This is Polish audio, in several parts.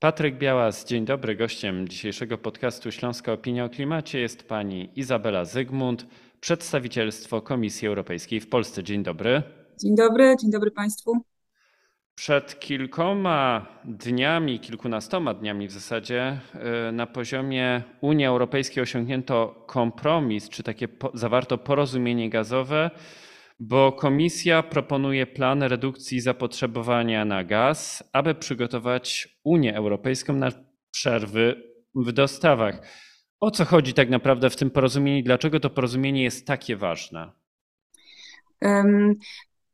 Patryk Białas, dzień dobry. Gościem dzisiejszego podcastu Śląska Opinia o Klimacie jest pani Izabela Zygmunt, przedstawicielstwo Komisji Europejskiej w Polsce. Dzień dobry. Dzień dobry, dzień dobry Państwu. Przed kilkoma dniami, kilkunastoma dniami w zasadzie, y, na poziomie Unii Europejskiej osiągnięto kompromis, czy takie zawarto porozumienie gazowe, bo Komisja proponuje plan redukcji zapotrzebowania na gaz, aby przygotować Unię Europejską na przerwy w dostawach. O co chodzi tak naprawdę w tym porozumieniu i dlaczego to porozumienie jest takie ważne?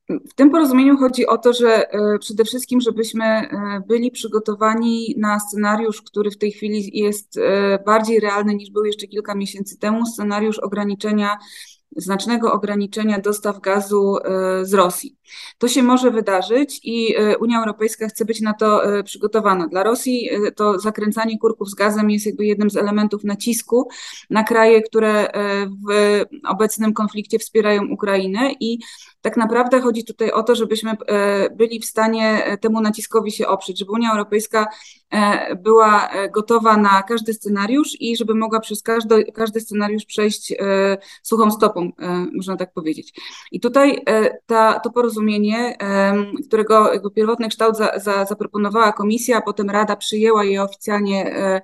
W tym porozumieniu chodzi o to, że e, przede wszystkim, żebyśmy e, byli przygotowani na scenariusz, który w tej chwili jest e, bardziej realny niż był jeszcze kilka miesięcy temu, scenariusz ograniczenia znacznego ograniczenia dostaw gazu e, z Rosji. To się może wydarzyć i e, Unia Europejska chce być na to e, przygotowana. Dla Rosji to zakręcanie kurków z gazem jest jakby jednym z elementów nacisku na kraje, które w obecnym konflikcie wspierają Ukrainę i tak naprawdę chodzi tutaj o to, żebyśmy byli w stanie temu naciskowi się oprzeć, żeby Unia Europejska była gotowa na każdy scenariusz i żeby mogła przez każdy, każdy scenariusz przejść suchą stopą E, można tak powiedzieć. I tutaj e, ta, to porozumienie, którego jakby pierwotny kształt za, za, zaproponowała komisja, a potem Rada przyjęła je oficjalnie, e,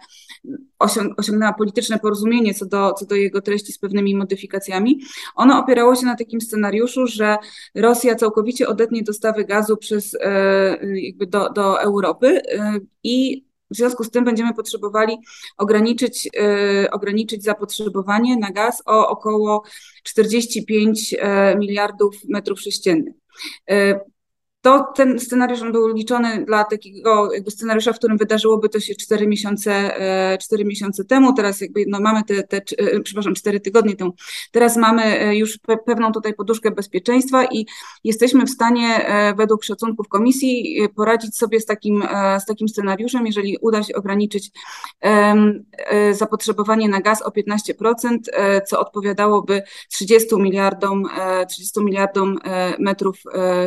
osiągnęła polityczne porozumienie co do, co do jego treści z pewnymi modyfikacjami. Ono opierało się na takim scenariuszu, że Rosja całkowicie odetnie dostawy gazu przez, jakby do, do Europy i w związku z tym będziemy potrzebowali ograniczyć, yy, ograniczyć zapotrzebowanie na gaz o około 45 e, miliardów metrów sześciennych. To ten scenariusz on był liczony dla takiego jakby scenariusza, w którym wydarzyłoby to się 4 miesiące, 4 e, miesiące temu. Teraz jakby no mamy te, te, e, przepraszam, 4 tygodnie temu. Teraz mamy e, już pewną tutaj poduszkę bezpieczeństwa i jesteśmy w stanie według szacunków komisji poradzić sobie z takim, z takim scenariuszem, jeżeli uda się ograniczyć zapotrzebowanie na gaz o 15%, co odpowiadałoby 30 miliardom, 30 miliardom metrów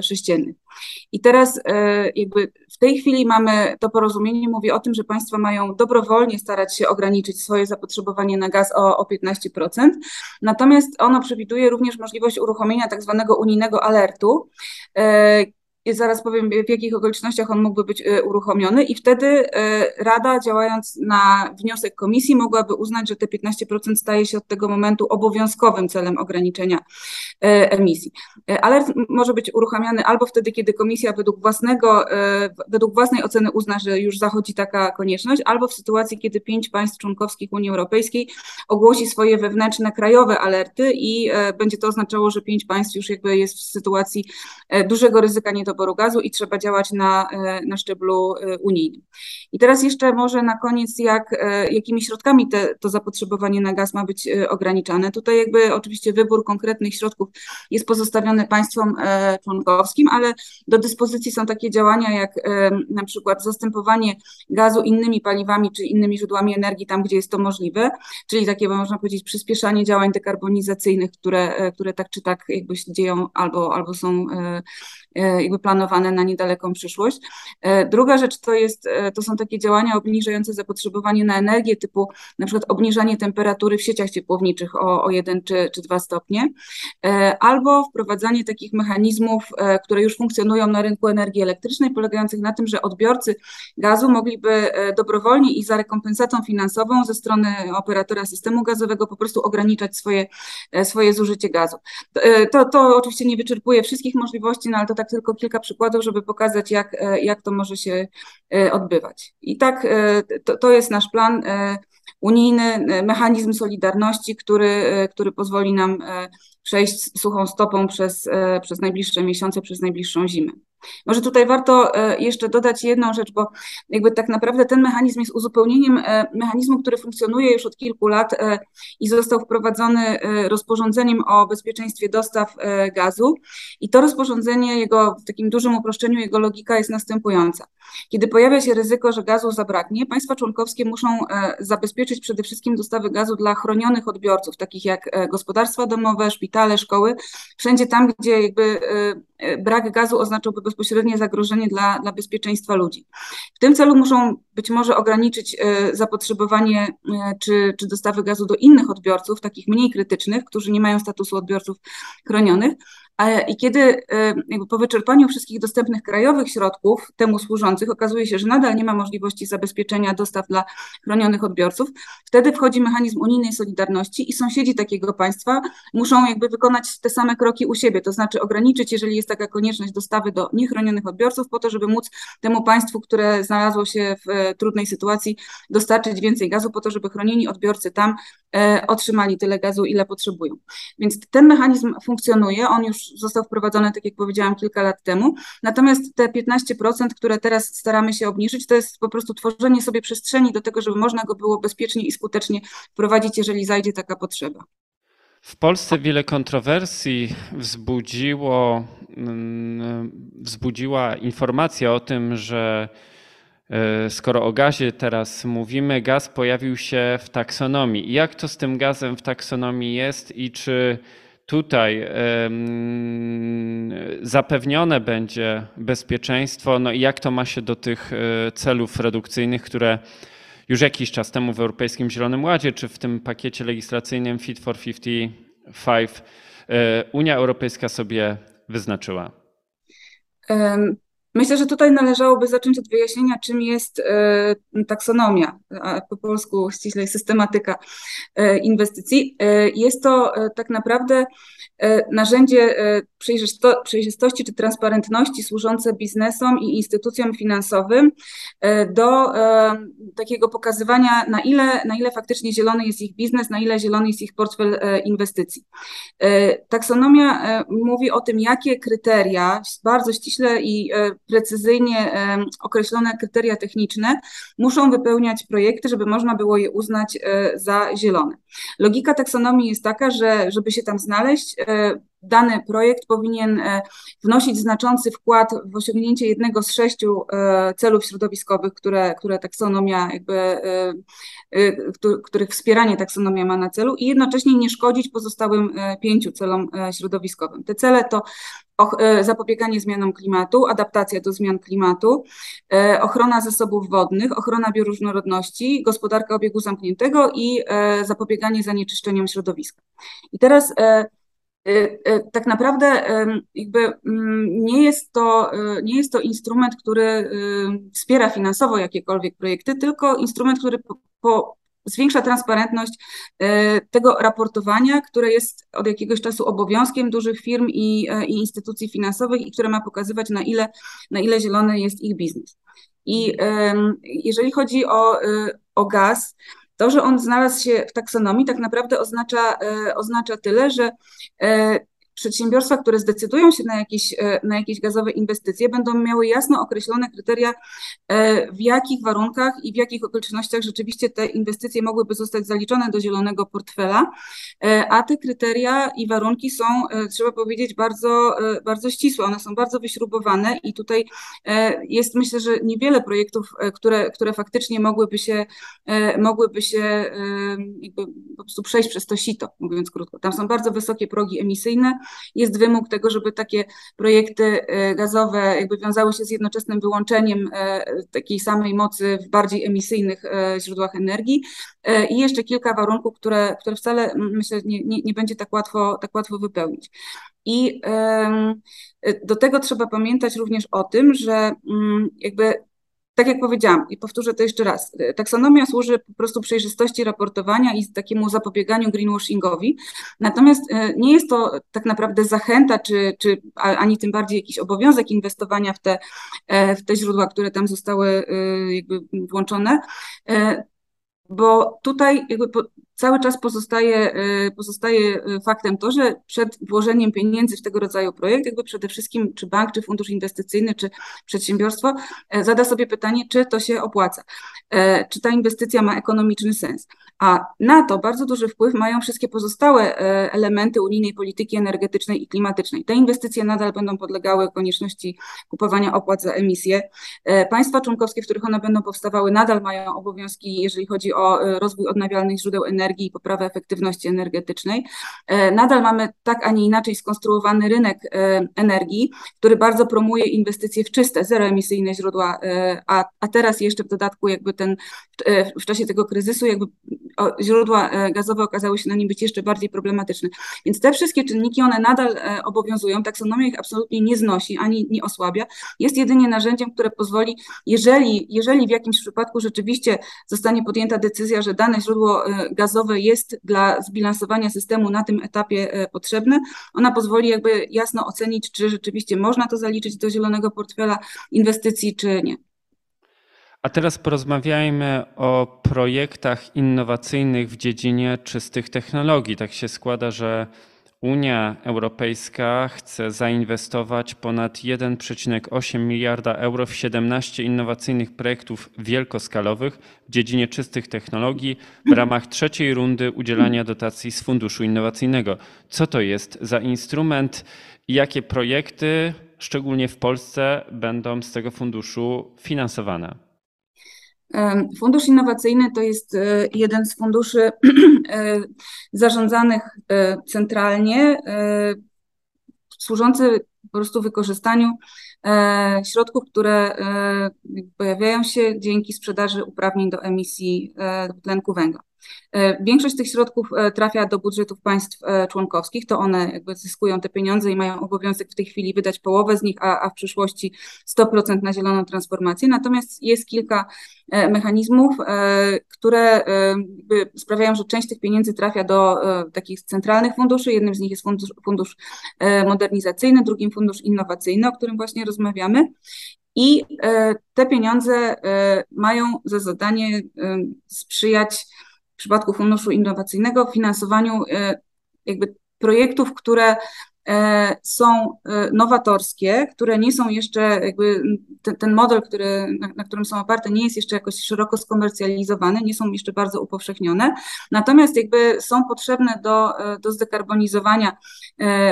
sześciennych. I teraz e, jakby w tej chwili mamy to porozumienie, mówi o tym, że państwa mają dobrowolnie starać się ograniczyć swoje zapotrzebowanie na gaz o, o 15%, natomiast ono przewiduje również możliwość uruchomienia tak zwanego unijnego alertu, e, zaraz powiem, w jakich okolicznościach on mógłby być e, uruchomiony, i wtedy e, Rada, działając na wniosek komisji, mogłaby uznać, że te 15% staje się od tego momentu obowiązkowym celem ograniczenia e, emisji. Alert może być uruchamiany albo wtedy, kiedy komisja według własnego, według własnej oceny uzna, że już zachodzi taka konieczność, albo w sytuacji, kiedy pięć państw członkowskich Unii Europejskiej ogłosi swoje wewnętrzne krajowe alerty i będzie to oznaczało, że pięć państw już jakby jest w sytuacji dużego ryzyka nie do niedoboru gazu i trzeba działać na, e, na szczeblu e, unijnym. I teraz jeszcze może na koniec, jak, e, jakimi środkami te, to zapotrzebowanie na gaz ma być ograniczane. Tutaj jakby oczywiście wybór konkretnych środków jest pozostawiony państwom członkowskim, ale do dyspozycji są takie działania jak na przykład zastępowanie gazu innymi paliwami czy innymi źródłami energii tam, gdzie jest to możliwe, czyli takie można powiedzieć przyspieszanie działań dekarbonizacyjnych, które, które tak czy tak jakby się dzieją albo, albo są jakby planowane na niedaleką przyszłość. E, druga rzecz to, jest, e, to są takie działania obniżające zapotrzebowanie na energię, typu na przykład obniżanie temperatury w sieciach ciepłowniczych o, o 1 czy, czy 2 stopnie, e, albo wprowadzanie takich mechanizmów, które już funkcjonują na rynku energii elektrycznej, polegających na tym, że odbiorcy gazu mogliby dobrowolnie i za rekompensatą finansową ze strony operatora systemu gazowego po prostu ograniczać swoje, swoje zużycie gazu. To, to oczywiście nie wyczerpuje wszystkich możliwości, no ale to tak tylko kilka przykładów, żeby pokazać, jak, e, jak to może się e, odbywać. I tak e, to, to jest nasz plan unijny, mechanizm solidarności, który, który pozwoli nam przejść suchą stopą przez, przez najbliższe miesiące, przez najbliższą zimę. Może tutaj warto e, jeszcze dodać jedną rzecz, bo jakby tak naprawdę ten mechanizm jest uzupełnieniem e, mechanizmu, który funkcjonuje już od kilku lat e, i został wprowadzony rozporządzeniem o bezpieczeństwie dostaw gazu. I to rozporządzenie, jego w takim dużym uproszczeniu, jego logika jest następująca. Kiedy pojawia się ryzyko, że gazu zabraknie, państwa członkowskie muszą zabezpieczyć przede wszystkim dostawy gazu dla chronionych odbiorców, takich jak gospodarstwa domowe, szpitale, szkoły, wszędzie tam, gdzie jakby brak gazu oznaczałby bezpośrednie zagrożenie dla, dla bezpieczeństwa ludzi. W tym celu muszą być może ograniczyć zapotrzebowanie czy, czy dostawy gazu do innych odbiorców, takich mniej krytycznych, którzy nie mają statusu odbiorców chronionych, i kiedy e, jakby po wyczerpaniu wszystkich dostępnych krajowych środków temu służących okazuje się, że nadal nie ma możliwości zabezpieczenia dostaw dla chronionych odbiorców, wtedy wchodzi mechanizm unijnej solidarności i sąsiedzi takiego państwa muszą jakby wykonać te same kroki u siebie, to znaczy ograniczyć, jeżeli jest taka konieczność dostawy do niechronionych odbiorców, po to, żeby móc temu państwu, które znalazło się w e, trudnej sytuacji, dostarczyć więcej gazu, po to, żeby chronieni odbiorcy tam otrzymali tyle gazu, ile potrzebują. Więc ten mechanizm funkcjonuje, on już został wprowadzony, tak jak powiedziałam, kilka lat temu. Natomiast te 15%, które teraz staramy się obniżyć, to jest po prostu tworzenie sobie przestrzeni do tego, żeby można go było bezpiecznie i skutecznie wprowadzić, jeżeli zajdzie taka potrzeba. W Polsce wiele kontrowersji wzbudziło, mm, wzbudziła informacja o tym, że e, skoro o gazie teraz mówimy, gaz pojawił się w taksonomii. Jak to z tym gazem w taksonomii jest i czy tutaj zapewnione będzie bezpieczeństwo, no i jak to ma się do tych e, celów redukcyjnych, które już jakiś czas temu w Europejskim Zielonym Ładzie, czy w tym pakiecie legislacyjnym Fit for 55 e, Unia Europejska sobie wyznaczyła? Myślę, że tutaj należałoby zacząć od wyjaśnienia, czym jest e, taksonomia, a po polsku ściślej systematyka e, inwestycji. E, jest to tak naprawdę narzędzie przejrzystości czy transparentności służące biznesom i instytucjom finansowym do takiego pokazywania, na ile, na ile faktycznie zielony jest ich biznes, na ile zielony jest ich portfel inwestycji. Taksonomia mówi o tym, jakie kryteria bardzo ściśle i precyzyjnie określone kryteria techniczne muszą wypełniać projekty, żeby można było je uznać e, za zielone. Logika taksonomii jest taka, że żeby się tam znaleźć, e, dany projekt powinien e, wnosić znaczący wkład w osiągnięcie jednego z sześciu celów środowiskowych, które, które taksonomia jakby, których wspieranie taksonomia ma na celu i jednocześnie nie szkodzić pozostałym pięciu celom środowiskowym. Te cele to zapobieganie zmianom klimatu, adaptacja do zmian klimatu, e, ochrona zasobów wodnych, ochrona bioróżnorodności, gospodarka obiegu zamkniętego i e, zapobieganie zanieczyszczeniom środowiska. I teraz tak naprawdę jakby mm, nie jest to, nie jest to instrument, który wspiera finansowo jakiekolwiek projekty, tylko instrument, który po, po zwiększa transparentność e, tego raportowania, które jest od jakiegoś czasu obowiązkiem dużych firm i, e, i instytucji finansowych i które ma pokazywać, na ile, na ile zielony jest ich biznes. I jeżeli chodzi o, e, o gaz, to, że on znalazł się w taksonomii, tak naprawdę oznacza, oznacza tyle, że przedsiębiorstwa, które zdecydują się na jakieś, e, na jakieś gazowe inwestycje, będą miały jasno określone kryteria, e, w jakich warunkach i w jakich okolicznościach rzeczywiście te inwestycje mogłyby zostać zaliczone do zielonego portfela, e, a te kryteria i warunki są, trzeba powiedzieć, bardzo, bardzo ścisłe, one są bardzo wyśrubowane i tutaj jest myślę, że niewiele projektów, które, które faktycznie mogłyby się, mogłyby się po prostu przejść przez to sito, mówiąc krótko. Tam są bardzo wysokie progi emisyjne, jest wymóg tego, żeby takie projekty e, gazowe jakby wiązały się z jednoczesnym wyłączeniem e, takiej samej mocy w bardziej emisyjnych e, źródłach energii i jeszcze kilka warunków, które, które wcale myślę nie, nie, nie będzie tak łatwo, tak łatwo wypełnić. I do tego trzeba pamiętać również o tym, że jakby tak jak powiedziałam i powtórzę to jeszcze raz, taksonomia służy po prostu przejrzystości raportowania i takiemu zapobieganiu greenwashingowi, natomiast e, nie jest to tak naprawdę zachęta, czy, czy ani tym bardziej jakiś obowiązek inwestowania w te, e, w te źródła, które tam zostały e, jakby włączone, bo tutaj jakby cały czas pozostaje, y, pozostaje y, faktem to, że przed włożeniem pieniędzy w tego rodzaju projekt, jakby przede wszystkim czy bank, czy fundusz inwestycyjny, czy przedsiębiorstwo e, zada sobie pytanie, czy to się opłaca, e, czy ta inwestycja ma ekonomiczny sens. A na to bardzo duży wpływ mają wszystkie pozostałe e, elementy unijnej polityki energetycznej i klimatycznej. Te inwestycje nadal będą podlegały konieczności kupowania opłat za emisję. Państwa członkowskie, w których one będą powstawały, nadal mają obowiązki, jeżeli chodzi o rozwój odnawialnych źródeł energii, energii i poprawę efektywności energetycznej. Nadal mamy tak, a nie inaczej skonstruowany rynek energii, który bardzo promuje inwestycje w czyste, zeroemisyjne źródła, a, a teraz jeszcze w dodatku jakby ten, w czasie tego kryzysu jakby źródła gazowe okazały się na nim być jeszcze bardziej problematyczne. Więc te wszystkie czynniki, one nadal obowiązują, taksonomia ich absolutnie nie znosi, ani nie osłabia, jest jedynie narzędziem, które pozwoli, jeżeli, jeżeli w jakimś przypadku rzeczywiście zostanie podjęta decyzja, że dane źródło gazowe jest dla zbilansowania systemu na tym etapie potrzebne, ona pozwoli jakby jasno ocenić, czy rzeczywiście można to zaliczyć do zielonego portfela inwestycji, czy nie. A teraz porozmawiajmy o projektach innowacyjnych w dziedzinie czystych technologii. Tak się składa, że Unia Europejska chce zainwestować ponad 1,8 miliarda euro w 17 innowacyjnych projektów wielkoskalowych w dziedzinie czystych technologii w ramach trzeciej rundy udzielania dotacji z Funduszu Innowacyjnego. Co to jest za instrument i jakie projekty, szczególnie w Polsce, będą z tego funduszu finansowane? Fundusz Innowacyjny to jest e, jeden z funduszy e, zarządzanych e, centralnie, służący po prostu wykorzystaniu środków, które pojawiają się dzięki sprzedaży uprawnień do emisji dwutlenku węgla. E, większość tych środków e, trafia do budżetów państw e, członkowskich, to one jakby zyskują te pieniądze i mają obowiązek w tej chwili wydać połowę z nich, a, a w przyszłości 100% na zieloną transformację. Natomiast jest kilka mechanizmów, które sprawiają, że część tych pieniędzy trafia do takich centralnych funduszy. Jednym z nich jest fundusz, fundusz modernizacyjny, drugim fundusz innowacyjny, o którym właśnie rozmawiamy. I te pieniądze mają za zadanie sprzyjać w przypadku Funduszu Innowacyjnego finansowaniu e, jakby projektów, które są e, nowatorskie, które nie są jeszcze jakby ten, ten model, który, na, na, którym są oparte, nie jest jeszcze jakoś szeroko skomercjalizowany, nie są jeszcze bardzo upowszechnione, natomiast jakby są potrzebne do, e, do zdekarbonizowania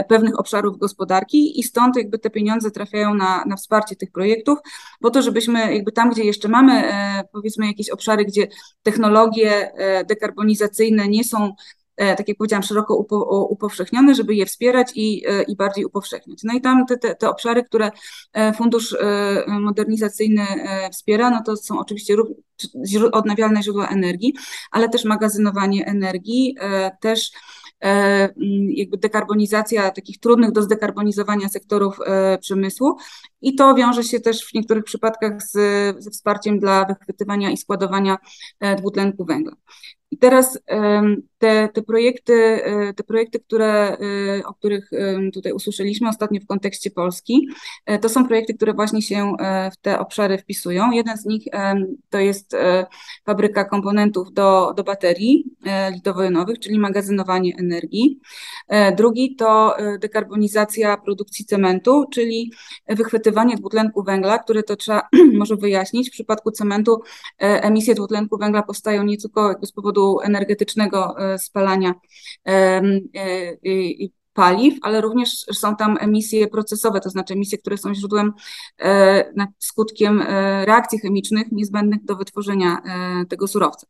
pewnych obszarów gospodarki i stąd jakby te pieniądze trafiają na, na wsparcie tych projektów, po to, żebyśmy jakby tam, gdzie jeszcze mamy powiedzmy jakieś obszary, gdzie technologie dekarbonizacyjne nie są E, tak jak powiedziałam, szeroko upo, upowszechnione, żeby je wspierać i, e, i bardziej upowszechniać. No i tam te, te, te obszary, które e, Fundusz Modernizacyjny wspiera, no to są oczywiście odnawialne źródła energii, ale też magazynowanie energii, też jakby dekarbonizacja takich trudnych do zdekarbonizowania sektorów przemysłu i to wiąże się też w niektórych przypadkach z, ze wsparciem dla wychwytywania i składowania dwutlenku węgla. I teraz te, te, projekty, e, te projekty, które, e, o których tutaj usłyszeliśmy ostatnio w kontekście Polski, e, to są projekty, które właśnie się w te obszary wpisują. Jeden z nich to jest fabryka komponentów do, do baterii litowo-jonowych, czyli magazynowanie energii. Drugi to dekarbonizacja produkcji cementu, czyli wychwytywanie dwutlenku węgla, które to trzeba może wyjaśnić. W przypadku cementu emisje dwutlenku węgla powstają nie tylko z powodu energetycznego spalania paliw, ale również są tam emisje procesowe, to znaczy emisje, które są źródłem, e, skutkiem e, reakcji chemicznych niezbędnych do wytworzenia e, tego surowca.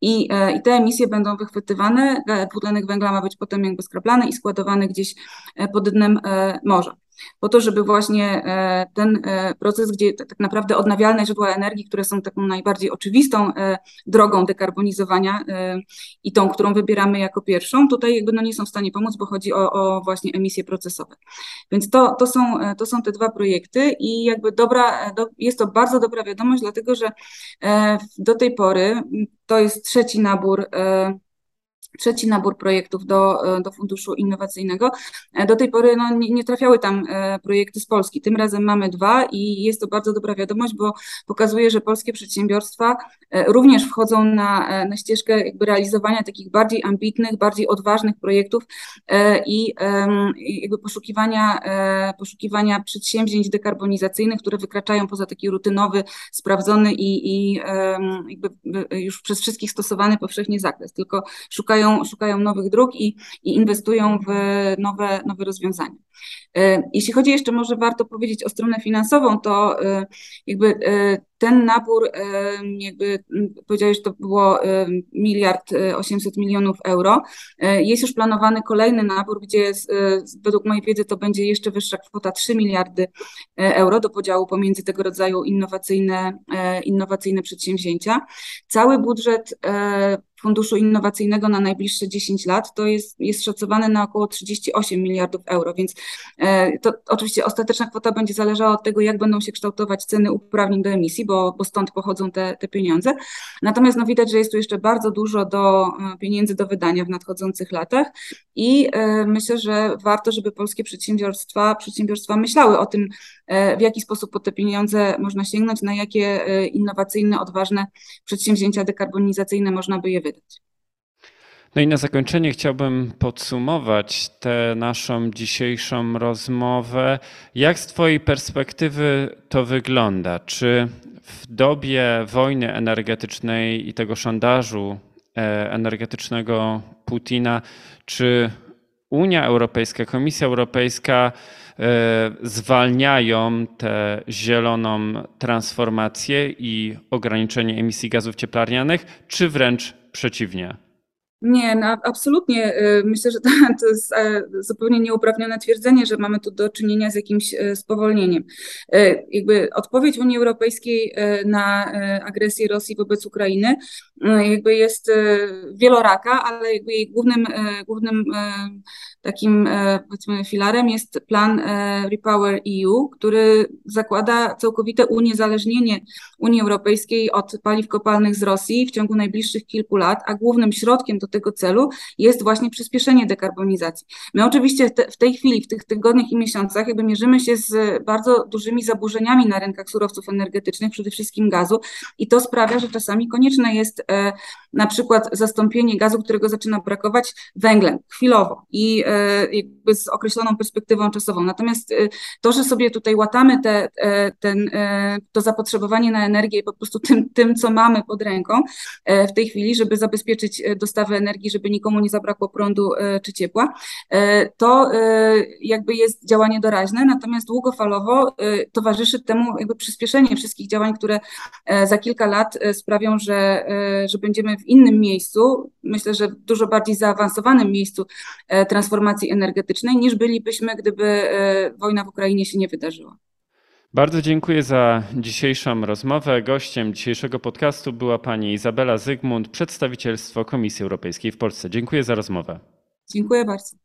I, i te emisje będą wychwytywane, dwutlenek węgla ma być potem jakby skraplany i składowany gdzieś pod dnem morza po to, żeby właśnie e, ten e, proces, gdzie tak naprawdę odnawialne źródła energii, które są taką najbardziej oczywistą e, drogą dekarbonizowania i tą, którą wybieramy jako pierwszą, tutaj jakby no nie są w stanie pomóc, bo chodzi o, o właśnie emisje procesowe. Więc to, to, są, to są te dwa projekty i jakby dobra, jest to bardzo dobra wiadomość, dlatego że do tej pory to jest trzeci nabór trzeci nabór projektów do, e, do funduszu innowacyjnego. E, do tej pory no, nie, nie, trafiały tam e, projekty z Polski. Tym razem mamy dwa i jest to bardzo dobra wiadomość, bo pokazuje, że polskie przedsiębiorstwa również wchodzą na, na ścieżkę jakby realizowania takich bardziej ambitnych, bardziej odważnych projektów i jakby poszukiwania, poszukiwania przedsięwzięć dekarbonizacyjnych, które wykraczają poza taki rutynowy, sprawdzony i, i jakby już przez wszystkich stosowany powszechnie zakres, tylko szukają szukają, szukają nowych dróg i, i inwestują w nowe, nowe rozwiązania. E, jeśli chodzi jeszcze, może warto powiedzieć o stronę finansową, to e, jakby e, ten nabór, jakby powiedziałeś, to było miliard 800 milionów euro. Jest już planowany kolejny nabór, gdzie według mojej wiedzy to będzie jeszcze wyższa kwota 3 miliardy euro do podziału pomiędzy tego rodzaju innowacyjne, innowacyjne przedsięwzięcia. Cały budżet Funduszu Innowacyjnego na najbliższe 10 lat, to jest, jest szacowane na około 38 miliardów euro, więc e, to oczywiście ostateczna kwota będzie zależała od tego, jak będą się kształtować ceny uprawnień do emisji, bo, bo stąd pochodzą te, te pieniądze. Natomiast no, widać, że jest tu jeszcze bardzo dużo do e, pieniędzy do wydania w nadchodzących latach i e, myślę, że warto, żeby polskie przedsiębiorstwa, przedsiębiorstwa myślały o tym, w jaki sposób po te pieniądze można sięgnąć, na jakie innowacyjne, odważne przedsięwzięcia dekarbonizacyjne można by je wydać. No i na zakończenie chciałbym podsumować tę naszą dzisiejszą rozmowę. Jak z Twojej perspektywy to wygląda? Czy w dobie wojny energetycznej i tego szantażu e, energetycznego Putina, czy Unia Europejska, Komisja Europejska e, zwalniają tę zieloną transformację i ograniczenie emisji gazów cieplarnianych, czy wręcz przeciwnie? Nie, no, absolutnie. Y, myślę, że to, to jest e, zupełnie nieuprawnione twierdzenie, że mamy tu do czynienia z jakimś e, spowolnieniem. E, jakby odpowiedź Unii Europejskiej na agresję Rosji wobec Ukrainy jakby jest wieloraka, ale jakby jej głównym, głównym takim powiedzmy filarem jest plan Repower EU, który zakłada całkowite uniezależnienie Unii Europejskiej od paliw kopalnych z Rosji w ciągu najbliższych kilku lat, a głównym środkiem do tego celu jest właśnie przyspieszenie dekarbonizacji. My oczywiście te, w tej chwili, w tych tygodniach i miesiącach, jakby mierzymy się z bardzo dużymi zaburzeniami na rynkach surowców energetycznych, przede wszystkim gazu, i to sprawia, że czasami konieczne jest e, na przykład zastąpienie gazu, którego zaczyna brakować, węglem chwilowo i e, jakby z określoną perspektywą czasową. Natomiast e, to, że sobie tutaj łatamy te, e, ten, e, to zapotrzebowanie na energię po prostu tym, tym, co mamy pod ręką e, w tej chwili, żeby zabezpieczyć dostawę energii, żeby nikomu nie zabrakło prądu e, czy ciepła, e, to e, jakby jest działanie doraźne, natomiast długofalowo towarzyszy temu jakby przyspieszenie wszystkich działań, które za kilka lat sprawią, że, że będziemy w innym miejscu, myślę, że w dużo bardziej zaawansowanym miejscu transformacji energetycznej, niż bylibyśmy, gdyby wojna w Ukrainie się nie wydarzyła. Bardzo dziękuję za dzisiejszą rozmowę. Gościem dzisiejszego podcastu była pani Izabela Zygmunt, przedstawicielstwo Komisji Europejskiej w Polsce. Dziękuję za rozmowę. Dziękuję bardzo.